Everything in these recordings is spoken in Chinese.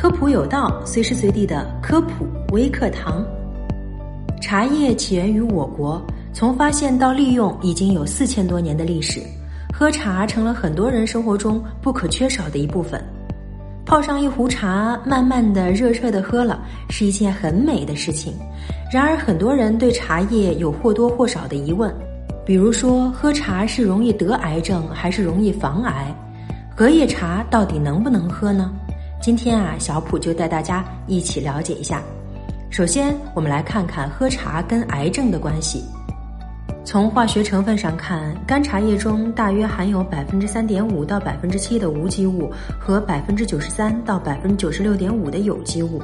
科普有道，随时随地的科普微课堂。茶叶起源于我国，从发现到利用已经有四千多年的历史。喝茶成了很多人生活中不可缺少的一部分。泡上一壶茶，慢慢的、热热的喝了，是一件很美的事情。然而，很多人对茶叶有或多或少的疑问，比如说，喝茶是容易得癌症，还是容易防癌？隔夜茶到底能不能喝呢？今天啊，小普就带大家一起了解一下。首先，我们来看看喝茶跟癌症的关系。从化学成分上看，干茶叶中大约含有百分之三点五到百分之七的无机物和百分之九十三到百分之九十六点五的有机物，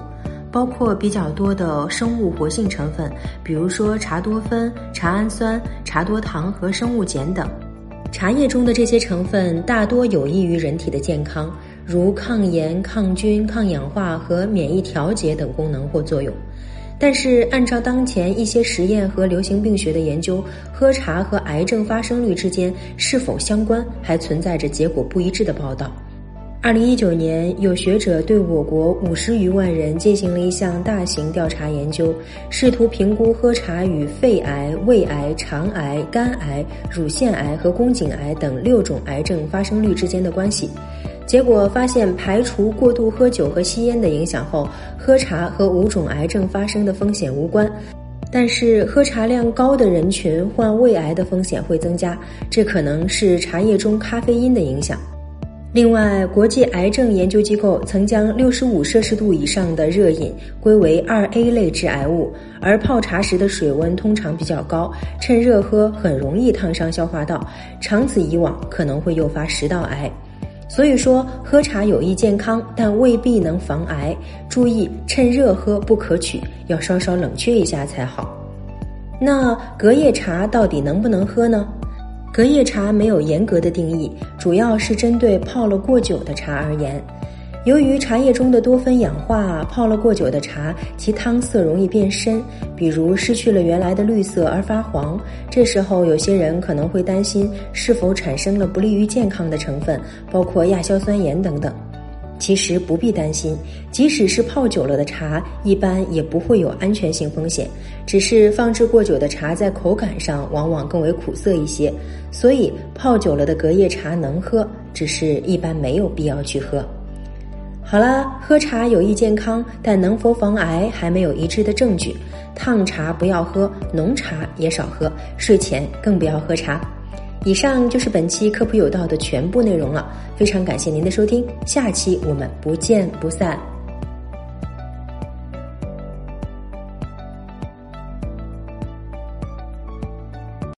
包括比较多的生物活性成分，比如说茶多酚、茶氨酸、茶多糖和生物碱等。茶叶中的这些成分大多有益于人体的健康。如抗炎、抗菌、抗氧化和免疫调节等功能或作用，但是按照当前一些实验和流行病学的研究，喝茶和癌症发生率之间是否相关，还存在着结果不一致的报道。二零一九年，有学者对我国五十余万人进行了一项大型调查研究，试图评估喝茶与肺癌、胃癌、肠癌、肝癌、乳腺癌和宫颈癌等六种癌症发生率之间的关系。结果发现，排除过度喝酒和吸烟的影响后，喝茶和五种癌症发生的风险无关。但是，喝茶量高的人群患胃癌的风险会增加，这可能是茶叶中咖啡因的影响。另外，国际癌症研究机构曾将六十五摄氏度以上的热饮归为二 A 类致癌物，而泡茶时的水温通常比较高，趁热喝很容易烫伤消化道，长此以往可能会诱发食道癌。所以说，喝茶有益健康，但未必能防癌。注意，趁热喝不可取，要稍稍冷却一下才好。那隔夜茶到底能不能喝呢？隔夜茶没有严格的定义，主要是针对泡了过久的茶而言。由于茶叶中的多酚氧化，泡了过久的茶，其汤色容易变深，比如失去了原来的绿色而发黄。这时候，有些人可能会担心是否产生了不利于健康的成分，包括亚硝酸盐等等。其实不必担心，即使是泡久了的茶，一般也不会有安全性风险，只是放置过久的茶在口感上往往更为苦涩一些。所以，泡久了的隔夜茶能喝，只是一般没有必要去喝。好了，喝茶有益健康，但能否防癌还没有一致的证据。烫茶不要喝，浓茶也少喝，睡前更不要喝茶。以上就是本期科普有道的全部内容了，非常感谢您的收听，下期我们不见不散。